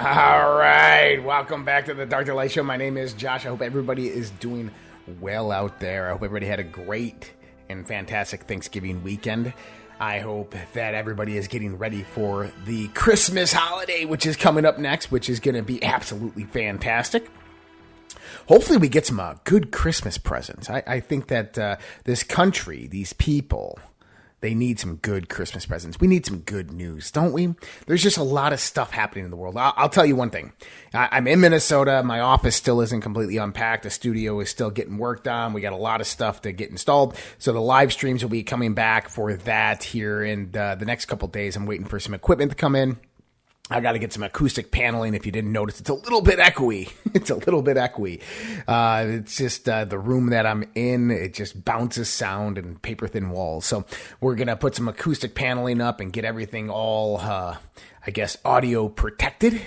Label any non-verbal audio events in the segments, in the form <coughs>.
All right, welcome back to the Dark to Light Show. My name is Josh. I hope everybody is doing well out there. I hope everybody had a great and fantastic Thanksgiving weekend. I hope that everybody is getting ready for the Christmas holiday, which is coming up next, which is going to be absolutely fantastic. Hopefully, we get some uh, good Christmas presents. I, I think that uh, this country, these people, they need some good Christmas presents. We need some good news, don't we? There's just a lot of stuff happening in the world. I'll, I'll tell you one thing. I, I'm in Minnesota. My office still isn't completely unpacked. The studio is still getting worked on. We got a lot of stuff to get installed. So the live streams will be coming back for that here in uh, the next couple days. I'm waiting for some equipment to come in. I got to get some acoustic paneling. If you didn't notice, it's a little bit echoey. <laughs> It's a little bit echoey. Uh, it's just uh, the room that I'm in. It just bounces sound and paper thin walls. So we're gonna put some acoustic paneling up and get everything all, uh, I guess, audio protected.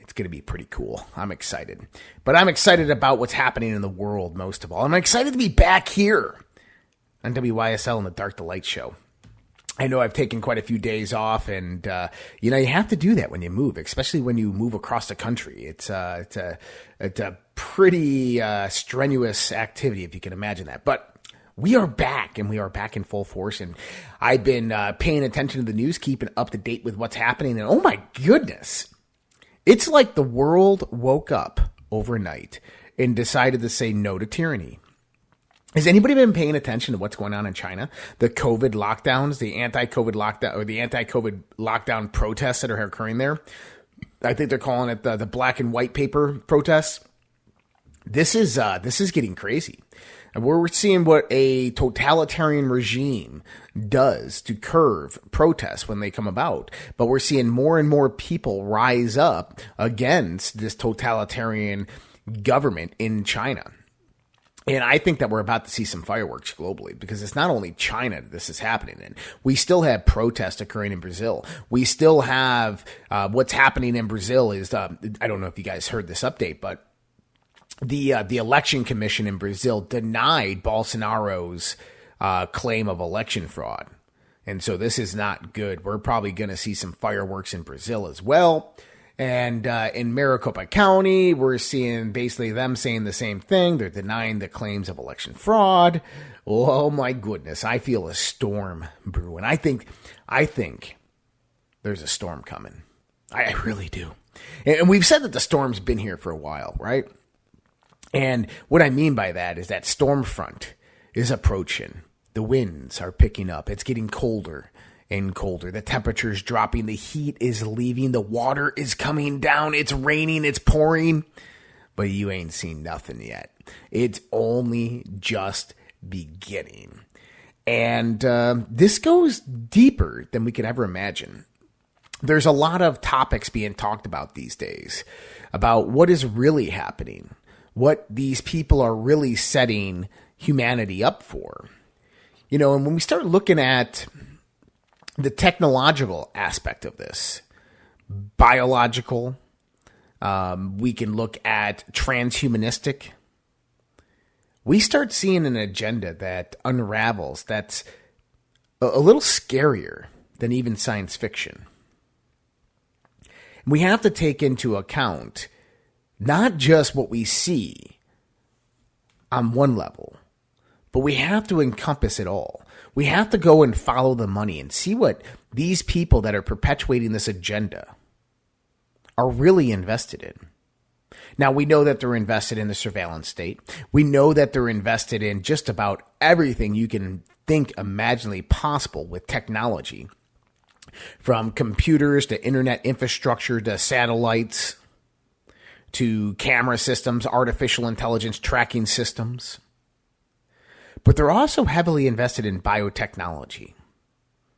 It's to be pretty cool. I'm excited. But I'm excited about what's happening in the world most of all. I'm excited to be back here on WYSL in the Dark to Light show. I know I've taken quite a few days off, and uh, you know you have to do that when you move, especially when you move across the country. It's uh, it's a it's a pretty uh, strenuous activity, if you can imagine that. But we are back, and we are back in full force. And I've been uh, paying attention to the news, keeping up to date with what's happening. And oh my goodness, it's like the world woke up overnight and decided to say no to tyranny. Has anybody been paying attention to what's going on in China? The COVID lockdowns, the anti-COVID lockdown, or the anti-COVID lockdown protests that are occurring there. I think they're calling it the, the black and white paper protests. This is uh, this is getting crazy, and we're seeing what a totalitarian regime does to curve protests when they come about. But we're seeing more and more people rise up against this totalitarian government in China. And I think that we're about to see some fireworks globally because it's not only China that this is happening in. We still have protests occurring in Brazil. We still have uh, what's happening in Brazil is uh, I don't know if you guys heard this update, but the uh, the election commission in Brazil denied Bolsonaro's uh, claim of election fraud, and so this is not good. We're probably going to see some fireworks in Brazil as well. And uh, in Maricopa County, we're seeing basically them saying the same thing. They're denying the claims of election fraud. Oh my goodness, I feel a storm brewing. I think, I think there's a storm coming. I really do. And we've said that the storm's been here for a while, right? And what I mean by that is that storm front is approaching. The winds are picking up. It's getting colder and colder. The temperature's dropping. The heat is leaving. The water is coming down. It's raining. It's pouring. But you ain't seen nothing yet. It's only just beginning. And uh, this goes deeper than we could ever imagine. There's a lot of topics being talked about these days about what is really happening, what these people are really setting humanity up for. You know, and when we start looking at the technological aspect of this, biological. Um, we can look at transhumanistic. We start seeing an agenda that unravels that's a, a little scarier than even science fiction. We have to take into account not just what we see on one level, but we have to encompass it all. We have to go and follow the money and see what these people that are perpetuating this agenda are really invested in. Now, we know that they're invested in the surveillance state. We know that they're invested in just about everything you can think imaginably possible with technology from computers to internet infrastructure to satellites to camera systems, artificial intelligence tracking systems but they're also heavily invested in biotechnology,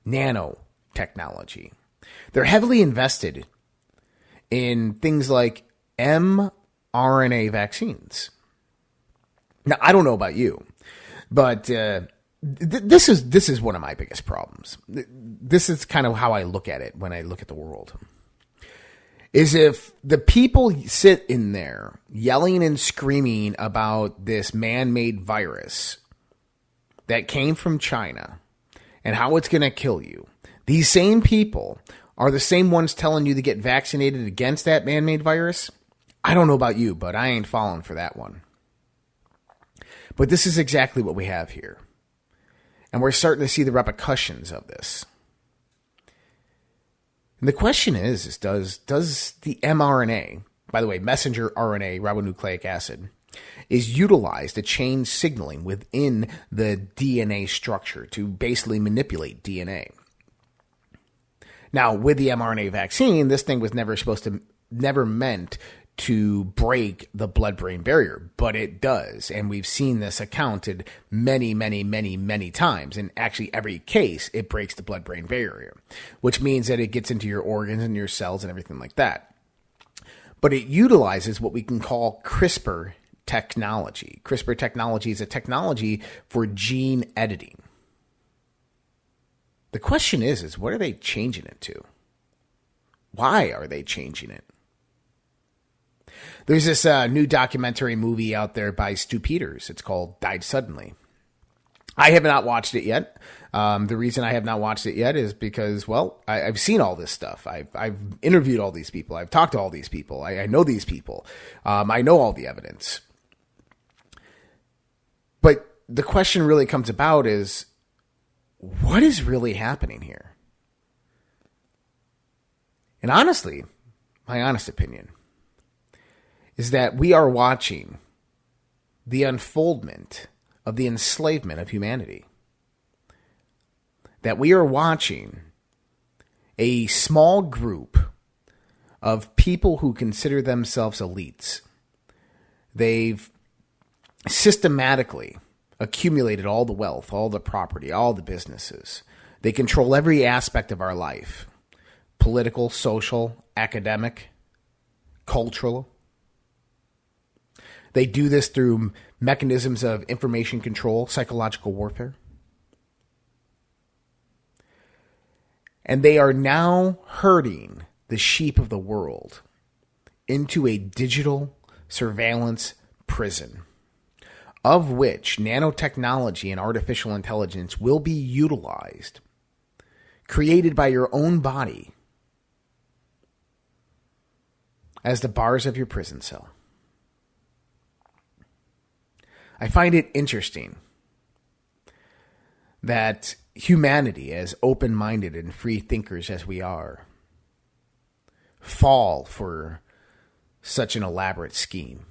nanotechnology. They're heavily invested in things like mRNA vaccines. Now, I don't know about you, but uh, th- this is this is one of my biggest problems. This is kind of how I look at it when I look at the world. Is if the people sit in there yelling and screaming about this man-made virus that came from China and how it's going to kill you. These same people are the same ones telling you to get vaccinated against that man made virus. I don't know about you, but I ain't falling for that one. But this is exactly what we have here. And we're starting to see the repercussions of this. And the question is, is does does the mRNA, by the way, messenger RNA, ribonucleic acid, is utilized to change signaling within the DNA structure to basically manipulate DNA. Now, with the mRNA vaccine, this thing was never supposed to, never meant to break the blood brain barrier, but it does. And we've seen this accounted many, many, many, many times. In actually every case, it breaks the blood brain barrier, which means that it gets into your organs and your cells and everything like that. But it utilizes what we can call CRISPR technology. CRISPR technology is a technology for gene editing. The question is, is what are they changing it to? Why are they changing it? There's this uh, new documentary movie out there by Stu Peters. It's called Died Suddenly. I have not watched it yet. Um, the reason I have not watched it yet is because, well, I, have seen all this stuff. I've, I've, interviewed all these people. I've talked to all these people. I, I know these people. Um, I know all the evidence. But the question really comes about is what is really happening here? And honestly, my honest opinion is that we are watching the unfoldment of the enslavement of humanity. That we are watching a small group of people who consider themselves elites. They've systematically accumulated all the wealth, all the property, all the businesses. They control every aspect of our life political, social, academic, cultural. They do this through mechanisms of information control, psychological warfare. And they are now herding the sheep of the world into a digital surveillance prison of which nanotechnology and artificial intelligence will be utilized, created by your own body as the bars of your prison cell. I find it interesting that humanity, as open minded and free thinkers as we are, fall for such an elaborate scheme.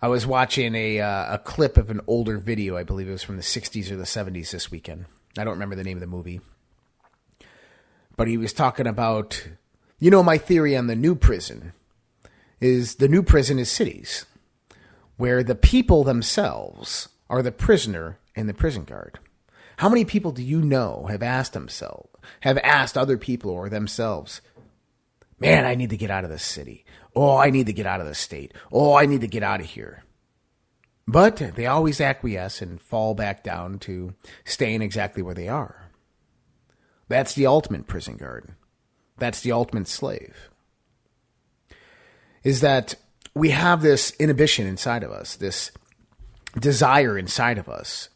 I was watching a uh, a clip of an older video. I believe it was from the '60s or the '70s this weekend. I don't remember the name of the movie, but he was talking about, you know, my theory on the new prison is the new prison is cities, where the people themselves are the prisoner and the prison guard. How many people do you know have asked themselves, have asked other people or themselves, man, I need to get out of this city. Oh, I need to get out of the state. Oh, I need to get out of here. But they always acquiesce and fall back down to staying exactly where they are. That's the ultimate prison guard. That's the ultimate slave. Is that we have this inhibition inside of us, this desire inside of us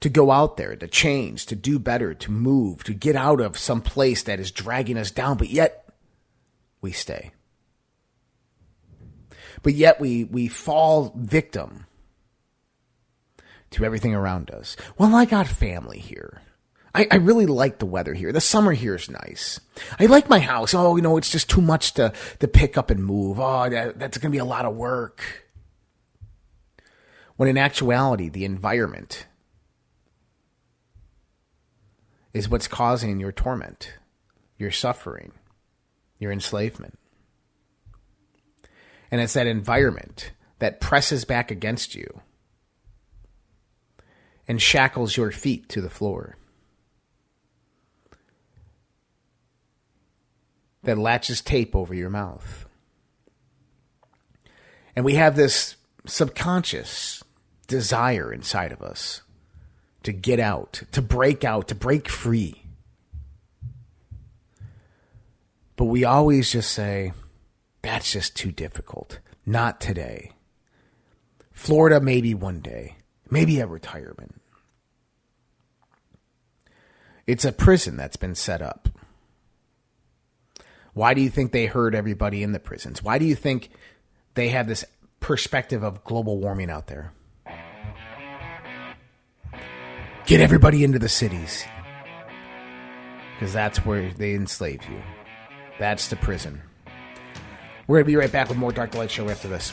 to go out there, to change, to do better, to move, to get out of some place that is dragging us down, but yet we stay but yet we, we fall victim to everything around us. Well, I got family here. I, I really like the weather here. The summer here is nice. I like my house. Oh, you know, it's just too much to, to pick up and move. Oh, that, that's going to be a lot of work. When in actuality, the environment is what's causing your torment, your suffering, your enslavement. And it's that environment that presses back against you and shackles your feet to the floor. That latches tape over your mouth. And we have this subconscious desire inside of us to get out, to break out, to break free. But we always just say, that's just too difficult. Not today. Florida, maybe one day. Maybe a retirement. It's a prison that's been set up. Why do you think they hurt everybody in the prisons? Why do you think they have this perspective of global warming out there? Get everybody into the cities. Because that's where they enslave you. That's the prison. We're going to be right back with more Dark Light Show after this.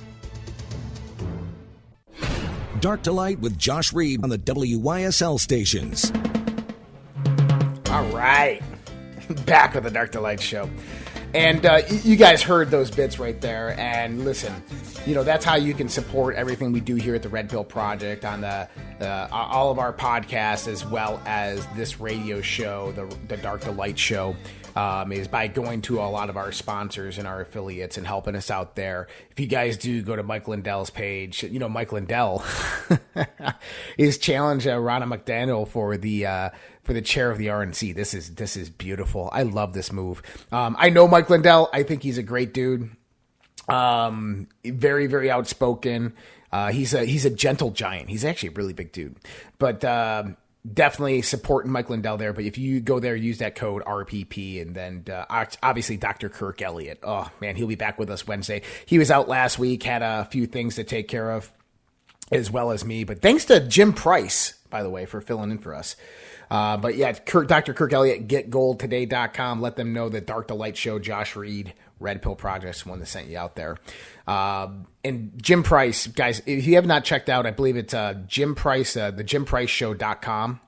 Dark to Light with Josh Reed on the WYSL stations. All right. <laughs> Back with the Dark to Light show. And uh, you guys heard those bits right there. And listen, you know, that's how you can support everything we do here at the Red Pill Project on the uh, all of our podcasts as well as this radio show, the, the Dark to Light show. Um, is by going to a lot of our sponsors and our affiliates and helping us out there. If you guys do go to Mike Lindell's page, you know Mike Lindell <laughs> is challenged uh, Ronna McDaniel for the uh, for the chair of the RNC. This is this is beautiful. I love this move. Um, I know Mike Lindell. I think he's a great dude. Um, very very outspoken. Uh, he's a he's a gentle giant. He's actually a really big dude, but um, definitely supporting Mike Lindell there. But if you go there, use that code RPP, and then uh, obviously Dr. Kirk Elliott. Oh man, he'll be back with us Wednesday. He was out last week, had a few things to take care of, as well as me. But thanks to Jim Price, by the way, for filling in for us. Uh, but yeah, Kirk, Dr. Kirk Elliott, getgoldtoday.com. Let them know that Dark to Light Show, Josh Reed, Red Pill Project's one that sent you out there. Um, and Jim Price, guys, if you have not checked out, I believe it's uh, Jim Price, uh, the JimPriceShow.com.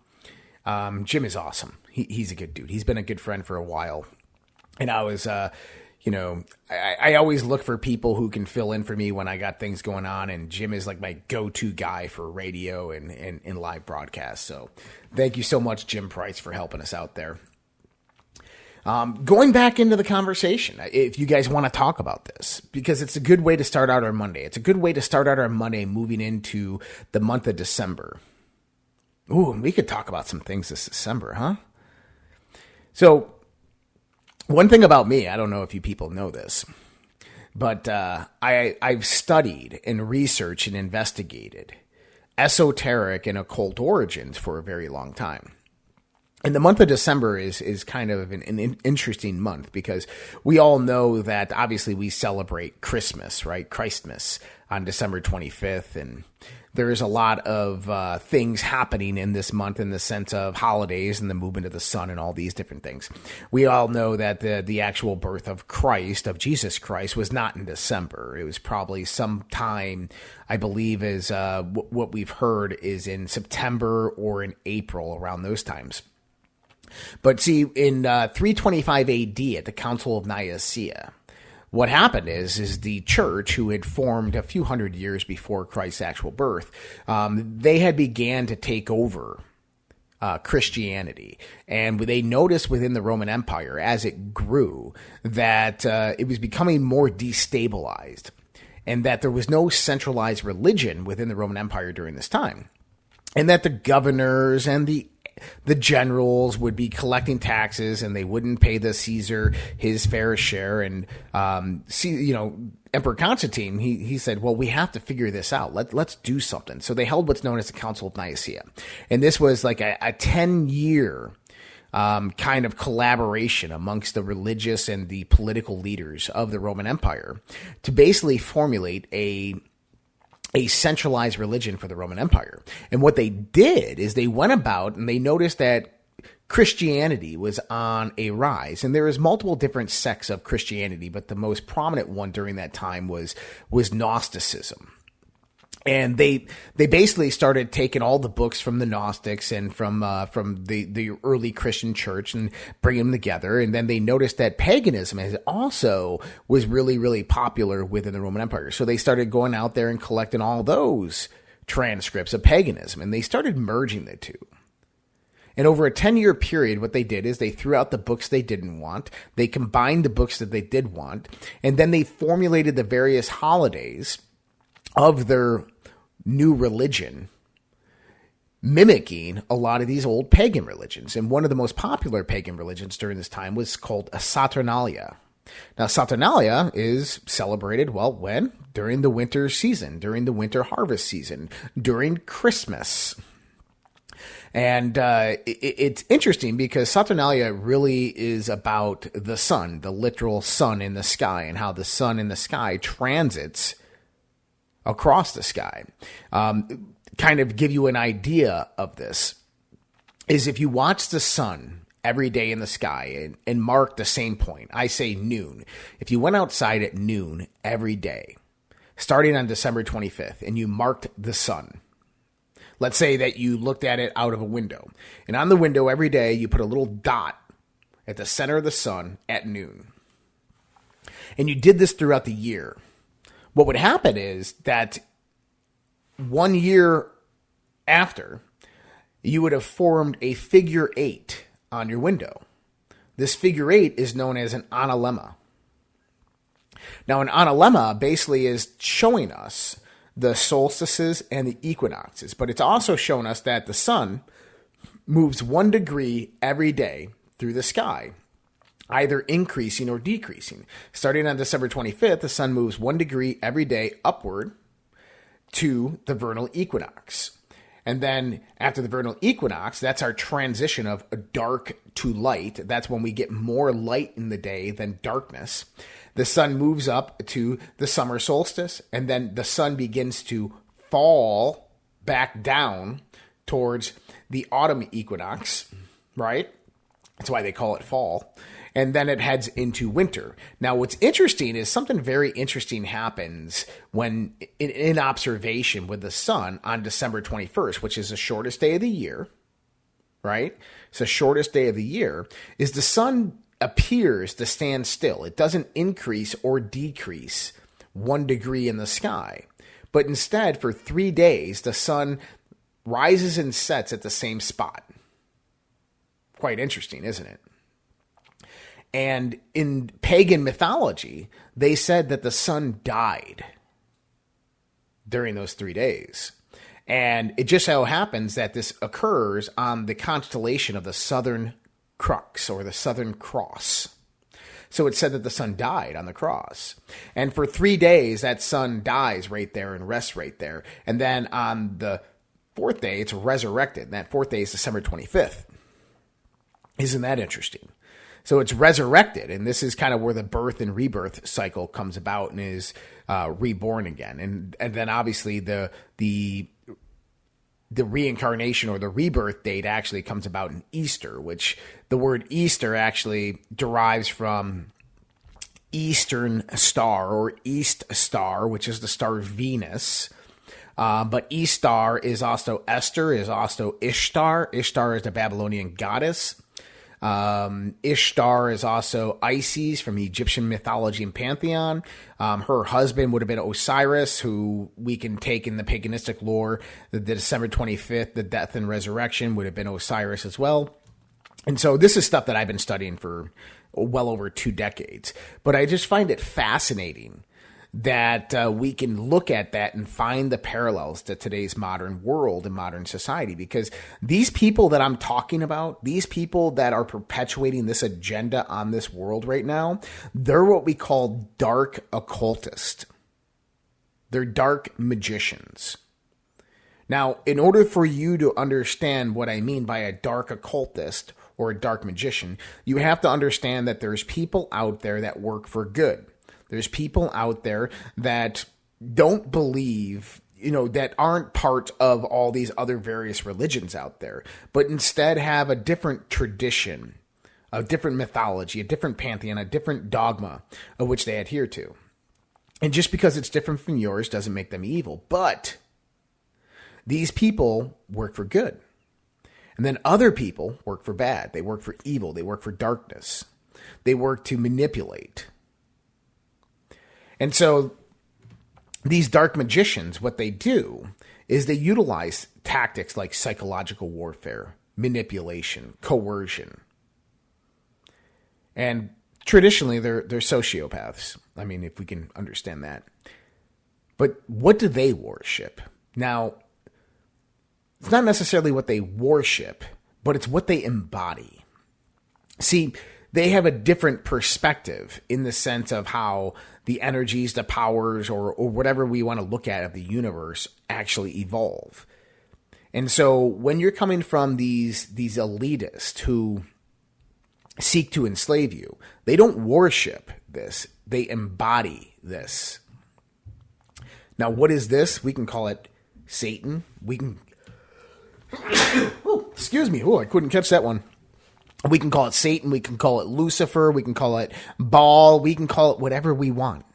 Um, Jim is awesome. He, he's a good dude. He's been a good friend for a while. And I was, uh, you know, I, I always look for people who can fill in for me when I got things going on. And Jim is like my go to guy for radio and, and, and live broadcasts. So thank you so much, Jim Price, for helping us out there. Um, going back into the conversation, if you guys want to talk about this, because it's a good way to start out our Monday. It's a good way to start out our Monday moving into the month of December. Ooh, we could talk about some things this December, huh? So, one thing about me, I don't know if you people know this, but uh, I I've studied and researched and investigated esoteric and occult origins for a very long time. And the month of December is is kind of an, an, interesting month because we all know that obviously we celebrate Christmas, right? Christmas on December 25th, and there is a lot of uh, things happening in this month in the sense of holidays and the movement of the sun and all these different things. We all know that the the actual birth of Christ, of Jesus Christ, was not in December. It was probably sometime, I believe, is uh, w- what we've heard is in September or in April around those times. But see, in uh, 325 AD at the Council of Nicaea, what happened is is the church who had formed a few hundred years before Christ's actual birth, um, they had began to take over uh, Christianity, and they noticed within the Roman Empire as it grew that uh, it was becoming more destabilized, and that there was no centralized religion within the Roman Empire during this time. And that the governors and the the generals would be collecting taxes and they wouldn't pay the Caesar his fair share. And, um, see, you know, Emperor Constantine, he, he said, well, we have to figure this out. Let, let's do something. So they held what's known as the Council of Nicaea. And this was like a, a 10 year, um, kind of collaboration amongst the religious and the political leaders of the Roman Empire to basically formulate a a centralized religion for the Roman Empire. And what they did is they went about and they noticed that Christianity was on a rise, and there is multiple different sects of Christianity, but the most prominent one during that time was was Gnosticism and they they basically started taking all the books from the Gnostics and from uh, from the the early Christian church and bringing them together. And then they noticed that paganism also was really really popular within the Roman Empire. So they started going out there and collecting all those transcripts of paganism, and they started merging the two. And over a 10 year period, what they did is they threw out the books they didn't want. They combined the books that they did want. And then they formulated the various holidays of their new religion mimicking a lot of these old pagan religions. And one of the most popular pagan religions during this time was called Saturnalia. Now, Saturnalia is celebrated, well, when? During the winter season, during the winter harvest season, during Christmas. And uh, it, it's interesting because Saturnalia really is about the sun, the literal sun in the sky, and how the sun in the sky transits across the sky. Um, kind of give you an idea of this is if you watch the sun every day in the sky and, and mark the same point, I say noon. If you went outside at noon every day, starting on December 25th, and you marked the sun, let's say that you looked at it out of a window, and on the window every day you put a little dot at the center of the sun at noon. And you did this throughout the year what would happen is that one year after, you would have formed a figure eight on your window. This figure eight is known as an analemma. Now, an analemma basically is showing us the solstices and the equinoxes, but it's also shown us that the sun moves one degree every day through the sky either increasing or decreasing. Starting on December 25th, the sun moves one degree every day upward to the vernal equinox. And then after the vernal equinox, that's our transition of dark to light. That's when we get more light in the day than darkness. The sun moves up to the summer solstice, and then the sun begins to fall back down towards the autumn equinox, right? That's why they call it fall and then it heads into winter. Now, what's interesting is something very interesting happens when in, in observation with the sun on December 21st, which is the shortest day of the year, right? It's the shortest day of the year, is the sun appears to stand still. It doesn't increase or decrease one degree in the sky. But instead, for three days, the sun rises and sets at the same spot. Quite interesting, isn't it? And in pagan mythology, they said that the sun died during those three days. And it just so happens that this occurs on the constellation of the Southern Crux or the Southern Cross. So it said that the sun died on the cross. And for three days, that sun dies right there and rests right there. And then on the fourth day, it's resurrected. And that fourth day is December 25th. Isn't that interesting? So it's resurrected, and this is kind of where the birth and rebirth cycle comes about and is uh, reborn again. And and then obviously the the the reincarnation or the rebirth date actually comes about in Easter, which the word Easter actually derives from Eastern star or East star, which is the star Venus. Uh, but Eastar is also Esther, is also Ishtar. Ishtar is the Babylonian goddess. Um, Ishtar is also Isis from Egyptian mythology and pantheon. Um, her husband would have been Osiris, who we can take in the paganistic lore. The, the December 25th, the death and resurrection would have been Osiris as well. And so this is stuff that I've been studying for well over two decades. But I just find it fascinating that uh, we can look at that and find the parallels to today's modern world and modern society because these people that I'm talking about, these people that are perpetuating this agenda on this world right now, they're what we call dark occultists. They're dark magicians. Now, in order for you to understand what I mean by a dark occultist or a dark magician, you have to understand that there's people out there that work for good. There's people out there that don't believe you know that aren't part of all these other various religions out there but instead have a different tradition a different mythology a different pantheon a different dogma of which they adhere to. And just because it's different from yours doesn't make them evil. But these people work for good. And then other people work for bad. They work for evil. They work for darkness. They work to manipulate and so these dark magicians, what they do is they utilize tactics like psychological warfare, manipulation, coercion. And traditionally they're they're sociopaths. I mean, if we can understand that. But what do they worship? Now, it's not necessarily what they worship, but it's what they embody. See, they have a different perspective in the sense of how the energies, the powers, or, or whatever we want to look at of the universe actually evolve. And so when you're coming from these these elitists who seek to enslave you, they don't worship this. They embody this. Now, what is this? We can call it Satan. We can. oh, <coughs> excuse me. Oh, I couldn't catch that one. We can call it Satan. We can call it Lucifer. We can call it Baal. We can call it whatever we want.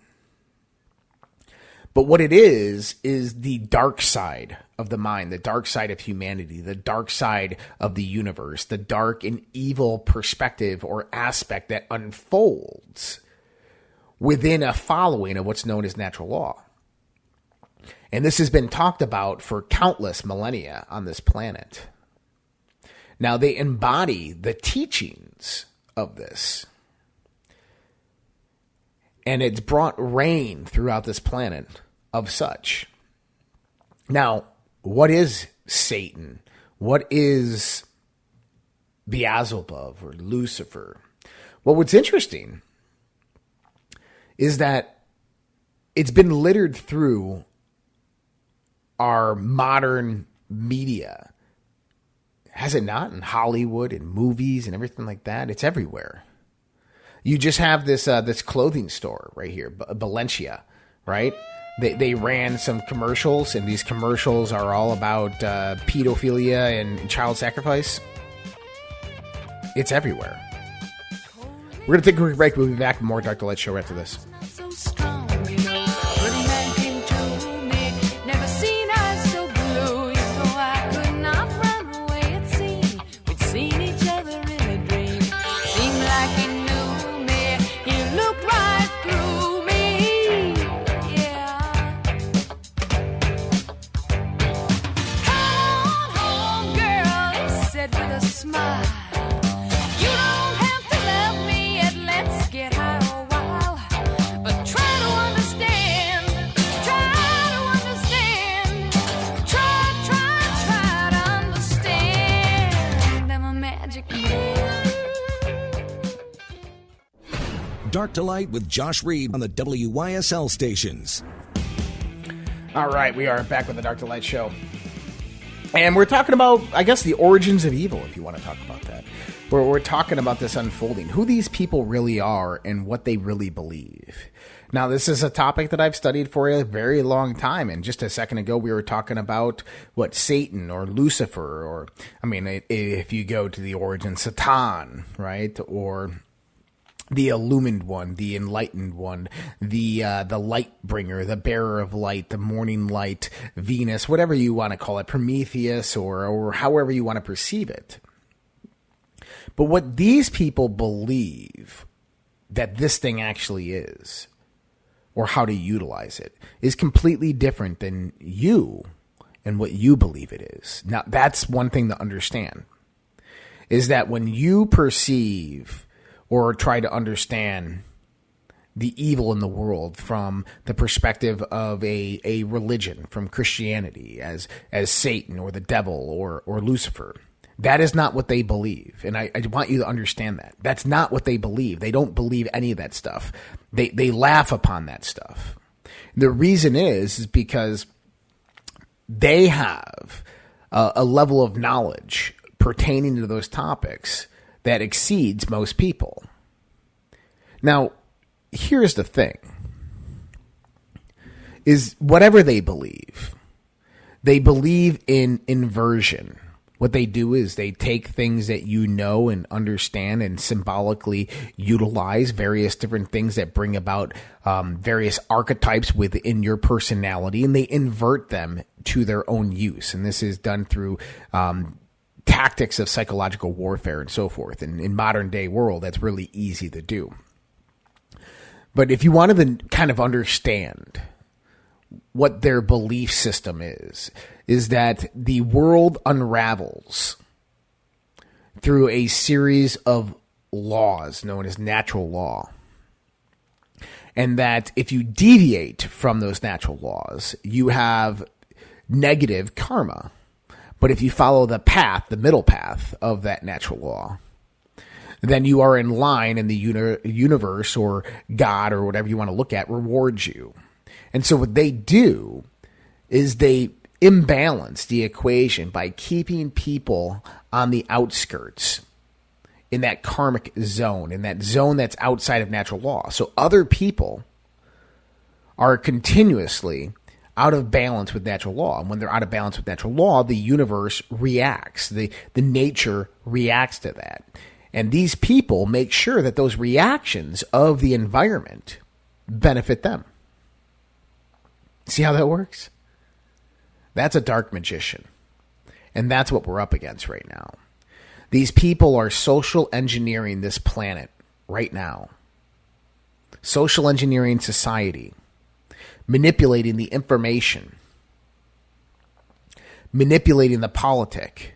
But what it is, is the dark side of the mind, the dark side of humanity, the dark side of the universe, the dark and evil perspective or aspect that unfolds within a following of what's known as natural law. And this has been talked about for countless millennia on this planet. Now they embody the teachings of this. And it's brought rain throughout this planet of such. Now, what is Satan? What is Beelzebub or Lucifer? Well, what's interesting is that it's been littered through our modern media has it not? In Hollywood and movies and everything like that. It's everywhere. You just have this uh, this clothing store right here, Balenciaga, right? They, they ran some commercials, and these commercials are all about uh, pedophilia and child sacrifice. It's everywhere. We're going to take a quick break. We'll be back with more Dark Light Show after this. Dark to Light with Josh Reed on the WYSL stations. All right, we are back with the Dark to Light show. And we're talking about, I guess, the origins of evil, if you want to talk about that. We're, we're talking about this unfolding, who these people really are and what they really believe. Now, this is a topic that I've studied for a very long time. And just a second ago, we were talking about what Satan or Lucifer, or, I mean, if you go to the origin, Satan, right? Or the illumined one, the enlightened one, the uh, the light bringer, the bearer of light, the morning light, Venus, whatever you want to call it, Prometheus, or or however you want to perceive it. But what these people believe that this thing actually is, or how to utilize it, is completely different than you and what you believe it is. Now, that's one thing to understand is that when you perceive or try to understand the evil in the world from the perspective of a, a religion, from Christianity as as Satan or the devil or or Lucifer. That is not what they believe. And I, I want you to understand that. That's not what they believe. They don't believe any of that stuff. They they laugh upon that stuff. The reason is is because they have a, a level of knowledge pertaining to those topics that exceeds most people. Now, here's the thing is whatever they believe, they believe in inversion. What they do is they take things that you know and understand and symbolically utilize various different things that bring about um, various archetypes within your personality and they invert them to their own use. And this is done through um, tactics of psychological warfare and so forth. And in modern day world, that's really easy to do. But if you wanted to kind of understand what their belief system is, is that the world unravels through a series of laws known as natural law. And that if you deviate from those natural laws, you have negative karma. But if you follow the path, the middle path of that natural law, then you are in line and the uni- universe or God or whatever you want to look at rewards you. And so what they do is they imbalance the equation by keeping people on the outskirts in that karmic zone, in that zone that's outside of natural law. So other people are continuously out of balance with natural law. And when they're out of balance with natural law, the universe reacts. The the nature reacts to that. And these people make sure that those reactions of the environment benefit them. See how that works? That's a dark magician. And that's what we're up against right now. These people are social engineering this planet right now. Social engineering society, manipulating the information, manipulating the politic,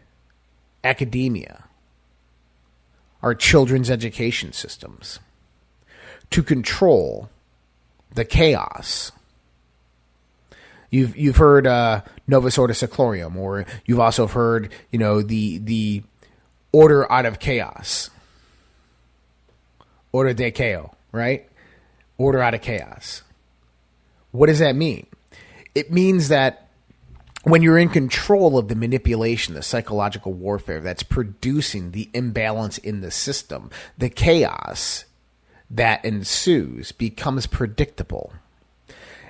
academia, our children's education systems to control the chaos. You've you've heard uh, Novus Ordo Seclorum, or you've also heard you know the the order out of chaos, order de chaos, right? Order out of chaos. What does that mean? It means that when you're in control of the manipulation, the psychological warfare that's producing the imbalance in the system, the chaos that ensues becomes predictable.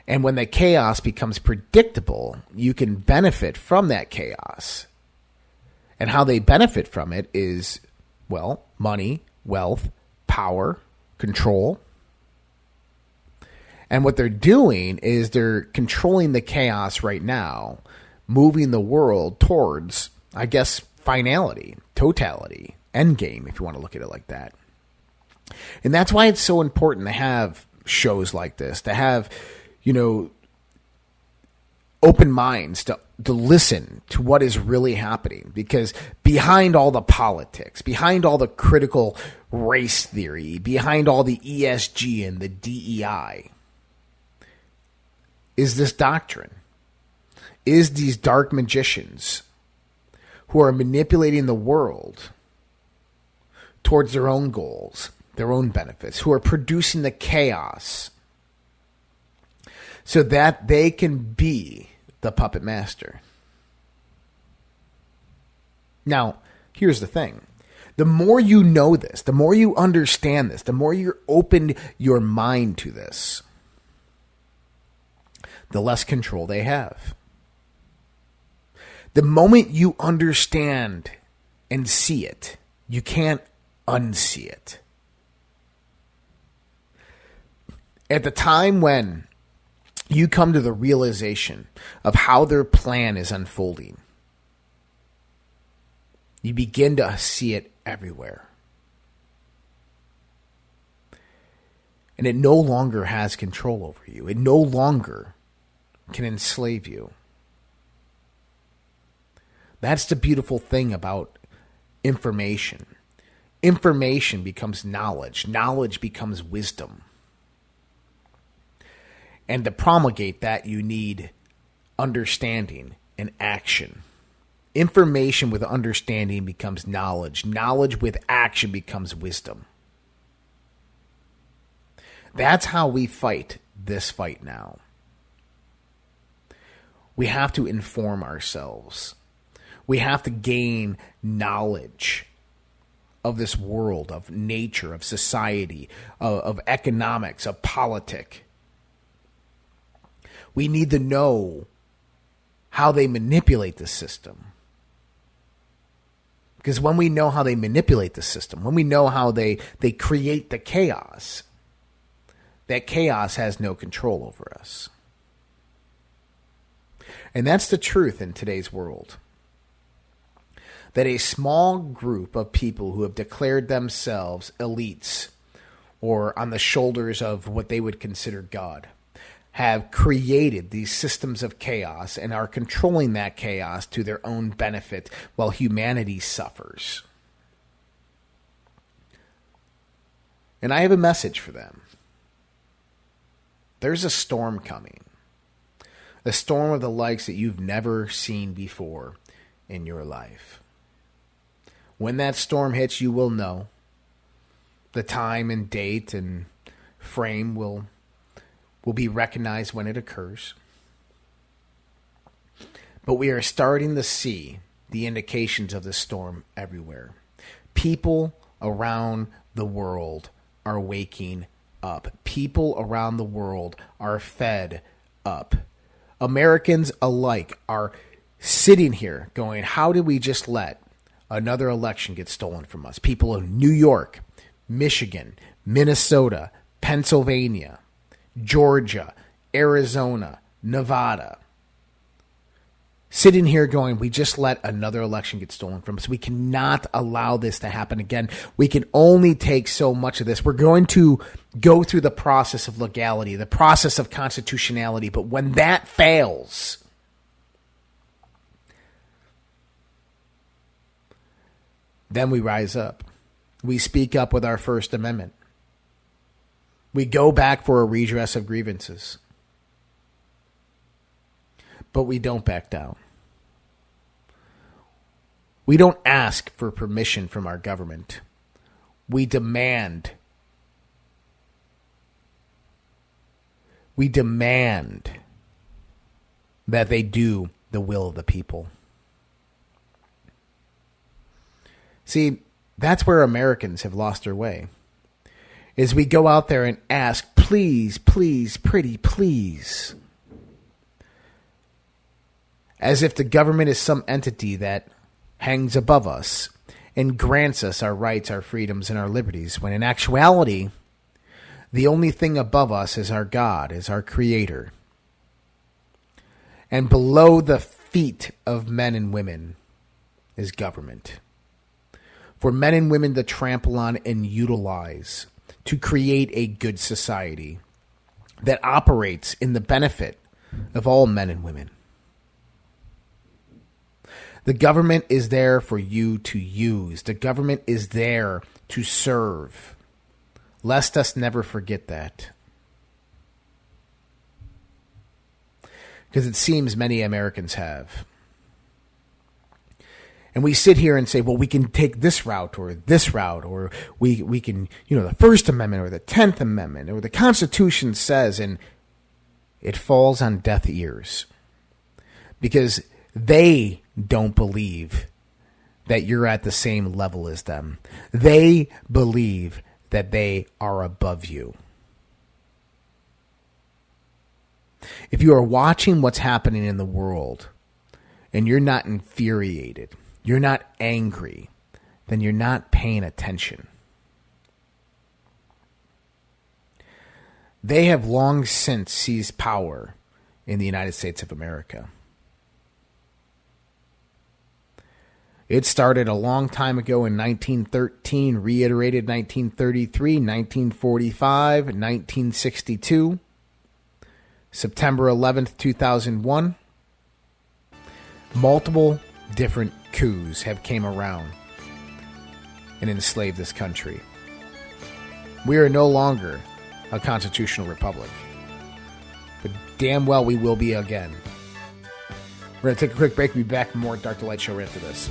And when the chaos becomes predictable, you can benefit from that chaos. And how they benefit from it is, well, money, wealth, power, control. And what they're doing is they're controlling the chaos right now, moving the world towards, I guess, finality, totality, endgame, if you want to look at it like that. And that's why it's so important to have shows like this, to have, you know, open minds to to listen to what is really happening because behind all the politics, behind all the critical race theory, behind all the ESG and the DEI is this doctrine. Is these dark magicians who are manipulating the world towards their own goals their own benefits, who are producing the chaos so that they can be the puppet master. Now, here's the thing. The more you know this, the more you understand this, the more you open your mind to this, the less control they have. The moment you understand and see it, you can't unsee it. At the time when you come to the realization of how their plan is unfolding, you begin to see it everywhere. And it no longer has control over you. It no longer can enslave you. That's the beautiful thing about information. Information becomes knowledge, knowledge becomes wisdom. And to promulgate that, you need understanding and action. Information with understanding becomes knowledge. Knowledge with action becomes wisdom. That's how we fight this fight now. We have to inform ourselves. We have to gain knowledge of this world, of nature, of society, of, of economics, of politic. We need to know how they manipulate the system. Because when we know how they manipulate the system, when we know how they, they create the chaos, that chaos has no control over us. And that's the truth in today's world. That a small group of people who have declared themselves elites or on the shoulders of what they would consider God have created these systems of chaos and are controlling that chaos to their own benefit while humanity suffers. And I have a message for them. There's a storm coming. A storm of the likes that you've never seen before in your life. When that storm hits, you will know. The time and date and frame will will be recognized when it occurs. But we are starting to see the indications of the storm everywhere. People around the world are waking up. People around the world are fed up. Americans alike are sitting here going, How did we just let another election get stolen from us? People in New York, Michigan, Minnesota, Pennsylvania, Georgia, Arizona, Nevada. Sitting here going, we just let another election get stolen from us. We cannot allow this to happen again. We can only take so much of this. We're going to go through the process of legality, the process of constitutionality, but when that fails, then we rise up. We speak up with our First Amendment. We go back for a redress of grievances. But we don't back down. We don't ask for permission from our government. We demand. We demand that they do the will of the people. See, that's where Americans have lost their way is we go out there and ask, please, please, pretty, please. As if the government is some entity that hangs above us and grants us our rights, our freedoms, and our liberties, when in actuality, the only thing above us is our God, is our Creator. And below the feet of men and women is government. For men and women to trample on and utilize to create a good society that operates in the benefit of all men and women. The government is there for you to use. The government is there to serve. Lest us never forget that. Because it seems many Americans have. And we sit here and say, well, we can take this route or this route, or we, we can, you know, the First Amendment or the Tenth Amendment or the Constitution says, and it falls on deaf ears because they don't believe that you're at the same level as them. They believe that they are above you. If you are watching what's happening in the world and you're not infuriated, you're not angry, then you're not paying attention. They have long since seized power in the United States of America. It started a long time ago in 1913, reiterated 1933, 1945, 1962, September 11th, 2001. Multiple different coups have came around and enslaved this country. We are no longer a constitutional republic. But damn well we will be again. We're going to take a quick break. We'll be back more Dark to Light Show right after this.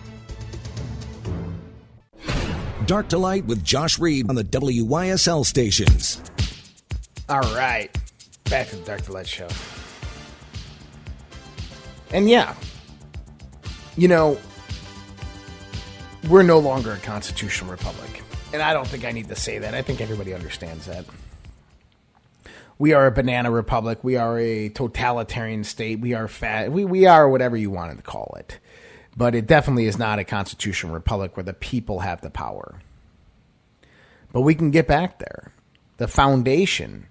Dark to Light with Josh Reed on the WYSL stations. All right, back to the Dark to Light show. And yeah, you know, we're no longer a constitutional republic. And I don't think I need to say that. I think everybody understands that. We are a banana republic. We are a totalitarian state. We are fat. We, we are whatever you wanted to call it. But it definitely is not a constitutional republic where the people have the power. But we can get back there. The foundation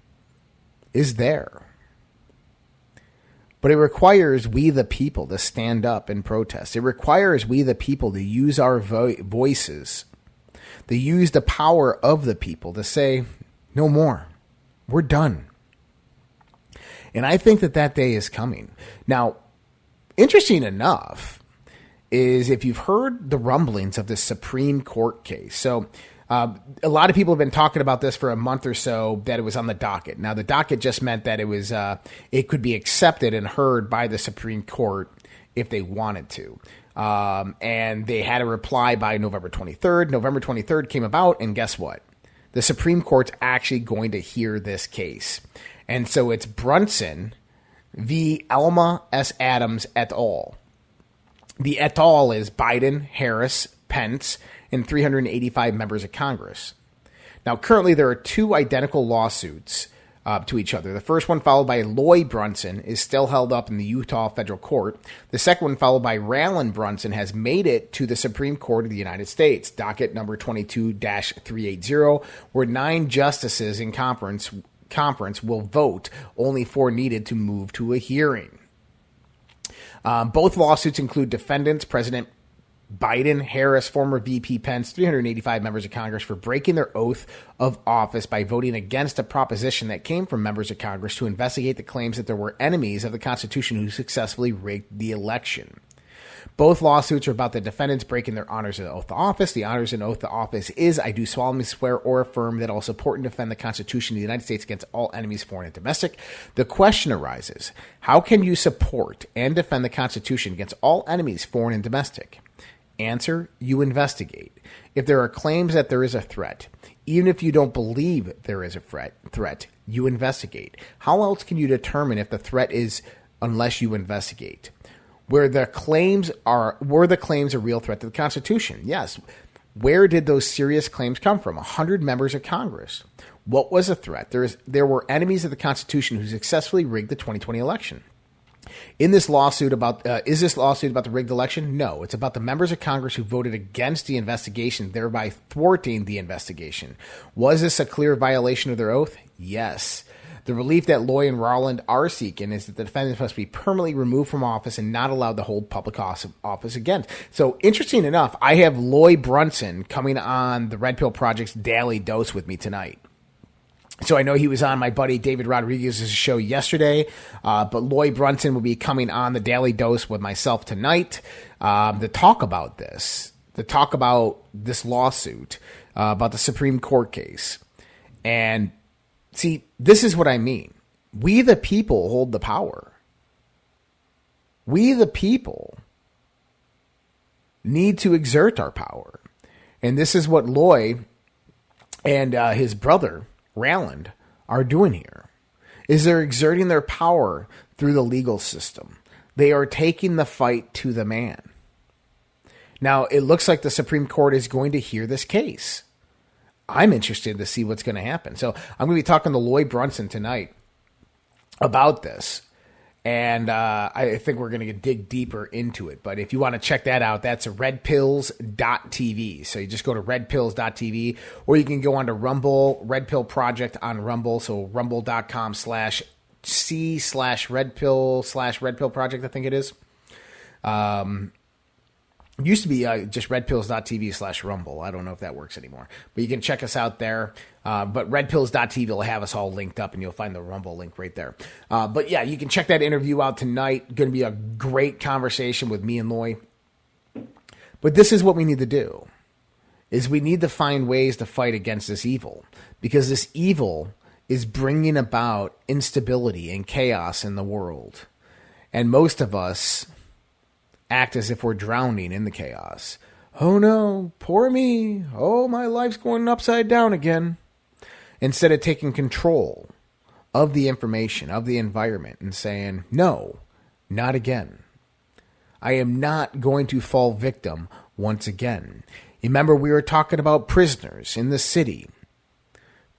is there. But it requires we, the people, to stand up and protest. It requires we, the people, to use our vo- voices, to use the power of the people to say, no more. We're done. And I think that that day is coming. Now, interesting enough is if you've heard the rumblings of the Supreme Court case. So, Uh, a lot of people have been talking about this for a month or so that it was on the docket. Now, the docket just meant that it was uh, it could be accepted and heard by the Supreme Court if they wanted to. Um, and they had a reply by November 23rd. November 23rd came about, and guess what? The Supreme Court's actually going to hear this case. And so it's Brunson v. Alma S. Adams et al. The et al. is Biden, Harris, Pence, and 385 members of Congress. Now, currently, there are two identical lawsuits uh, to each other. The first one, followed by Loy Brunson, is still held up in the Utah federal court. The second one, followed by Raland Brunson, has made it to the Supreme Court of the United States, docket number 22 380, where nine justices in conference, conference will vote, only four needed to move to a hearing. Um, both lawsuits include defendants, President Biden, Harris, former VP Pence, 385 members of Congress for breaking their oath of office by voting against a proposition that came from members of Congress to investigate the claims that there were enemies of the Constitution who successfully rigged the election. Both lawsuits are about the defendants breaking their honors and oath of office. The honors and oath of office is I do solemnly swear or affirm that I'll support and defend the Constitution of the United States against all enemies, foreign and domestic. The question arises how can you support and defend the Constitution against all enemies, foreign and domestic? Answer You investigate. If there are claims that there is a threat, even if you don't believe there is a threat, threat, you investigate. How else can you determine if the threat is unless you investigate? Where the claims are were the claims a real threat to the Constitution? Yes. Where did those serious claims come from? A hundred members of Congress. What was a threat? There is there were enemies of the Constitution who successfully rigged the 2020 election. In this lawsuit about uh, is this lawsuit about the rigged election? No, it's about the members of Congress who voted against the investigation, thereby thwarting the investigation. Was this a clear violation of their oath? Yes. The relief that Loy and Rowland are seeking is that the defendants must be permanently removed from office and not allowed to hold public office again. So, interesting enough, I have Loy Brunson coming on the Red Pill Project's Daily Dose with me tonight. So I know he was on my buddy David Rodriguez's show yesterday, uh, but Loy Brunson will be coming on the Daily Dose with myself tonight um, to talk about this, to talk about this lawsuit, uh, about the Supreme Court case. And see, this is what I mean. We, the people, hold the power. We, the people, need to exert our power. And this is what Loy and uh, his brother Raland are doing here is they're exerting their power through the legal system. They are taking the fight to the man. Now, it looks like the Supreme Court is going to hear this case. I'm interested to see what's going to happen. So, I'm going to be talking to Loy Brunson tonight about this and uh, I think we're going to dig deeper into it. But if you want to check that out, that's redpills.tv. So you just go to redpills.tv, or you can go on to Rumble, Red Pill Project on Rumble. So rumble.com slash C slash Red Pill slash Red Pill Project, I think it is. Um, used to be uh, just redpills.tv slash rumble. I don't know if that works anymore. But you can check us out there. Uh, but redpills.tv will have us all linked up and you'll find the rumble link right there. Uh, but yeah, you can check that interview out tonight. Going to be a great conversation with me and Loy. But this is what we need to do is we need to find ways to fight against this evil because this evil is bringing about instability and chaos in the world. And most of us act as if we're drowning in the chaos. Oh no, poor me. Oh, my life's going upside down again. Instead of taking control of the information, of the environment, and saying, no, not again. I am not going to fall victim once again. Remember, we were talking about prisoners in the city,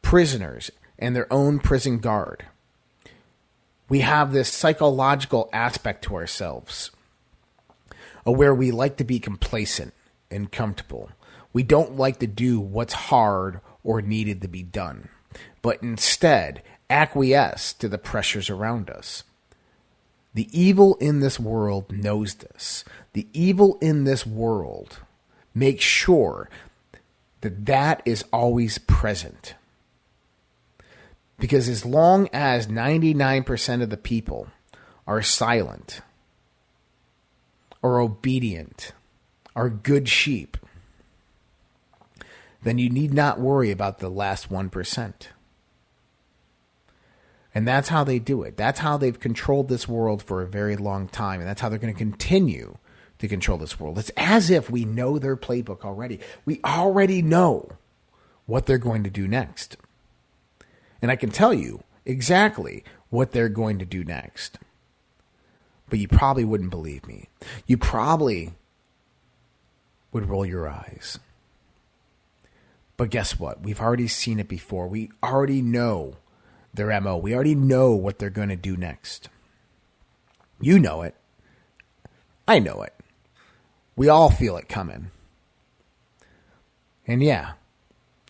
prisoners and their own prison guard. We have this psychological aspect to ourselves where we like to be complacent and comfortable. We don't like to do what's hard or needed to be done, but instead acquiesce to the pressures around us. The evil in this world knows this. The evil in this world makes sure that that is always present. Because as long as 99% of the people are silent, are obedient, are good sheep, then you need not worry about the last 1%. And that's how they do it. That's how they've controlled this world for a very long time. And that's how they're going to continue to control this world. It's as if we know their playbook already. We already know what they're going to do next. And I can tell you exactly what they're going to do next. But you probably wouldn't believe me. You probably would roll your eyes. But guess what? We've already seen it before. We already know their MO. We already know what they're going to do next. You know it. I know it. We all feel it coming. And yeah,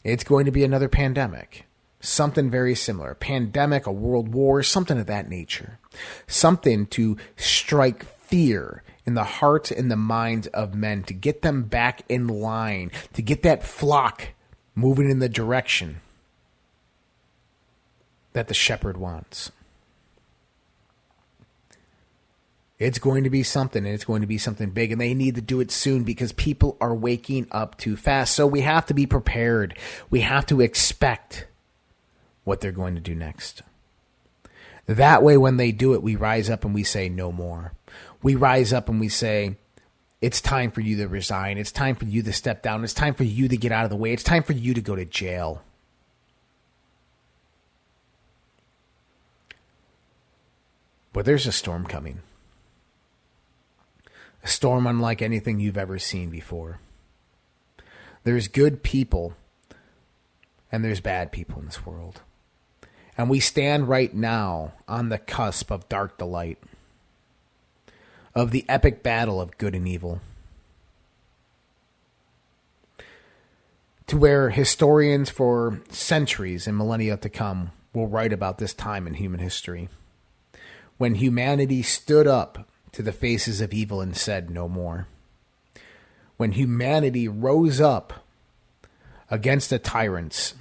it's going to be another pandemic. Something very similar. A pandemic, a world war, something of that nature. Something to strike fear in the hearts and the minds of men, to get them back in line, to get that flock moving in the direction that the shepherd wants. It's going to be something, and it's going to be something big, and they need to do it soon because people are waking up too fast. So we have to be prepared. We have to expect what they're going to do next. That way, when they do it, we rise up and we say, no more. We rise up and we say, it's time for you to resign. It's time for you to step down. It's time for you to get out of the way. It's time for you to go to jail. But there's a storm coming. A storm unlike anything you've ever seen before. There's good people and there's bad people in this world. And we stand right now on the cusp of dark to light, of the epic battle of good and evil. To where historians for centuries and millennia to come will write about this time in human history when humanity stood up to the faces of evil and said no more. When humanity rose up against the tyrants,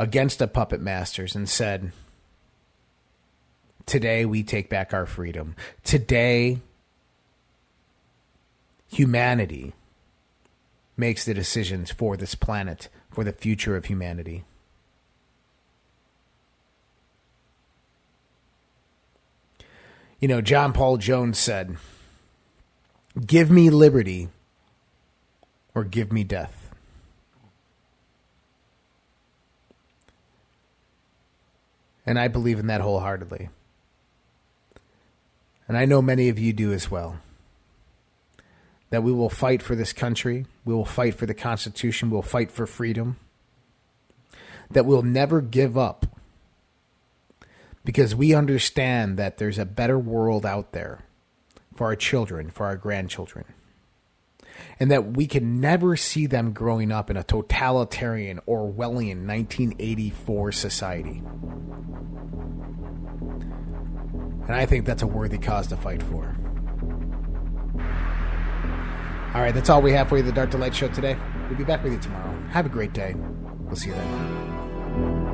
against the puppet masters, and said, Today we take back our freedom. Today, humanity makes the decisions for this planet, for the future of humanity. You know, John Paul Jones said, Give me liberty or give me death. And I believe in that wholeheartedly. And I know many of you do as well. That we will fight for this country, we will fight for the Constitution, we will fight for freedom. That we'll never give up because we understand that there's a better world out there for our children, for our grandchildren. And that we can never see them growing up in a totalitarian Orwellian 1984 society. And I think that's a worthy cause to fight for. All right, that's all we have for you, the Dark to Light Show today. We'll be back with you tomorrow. Have a great day. We'll see you then.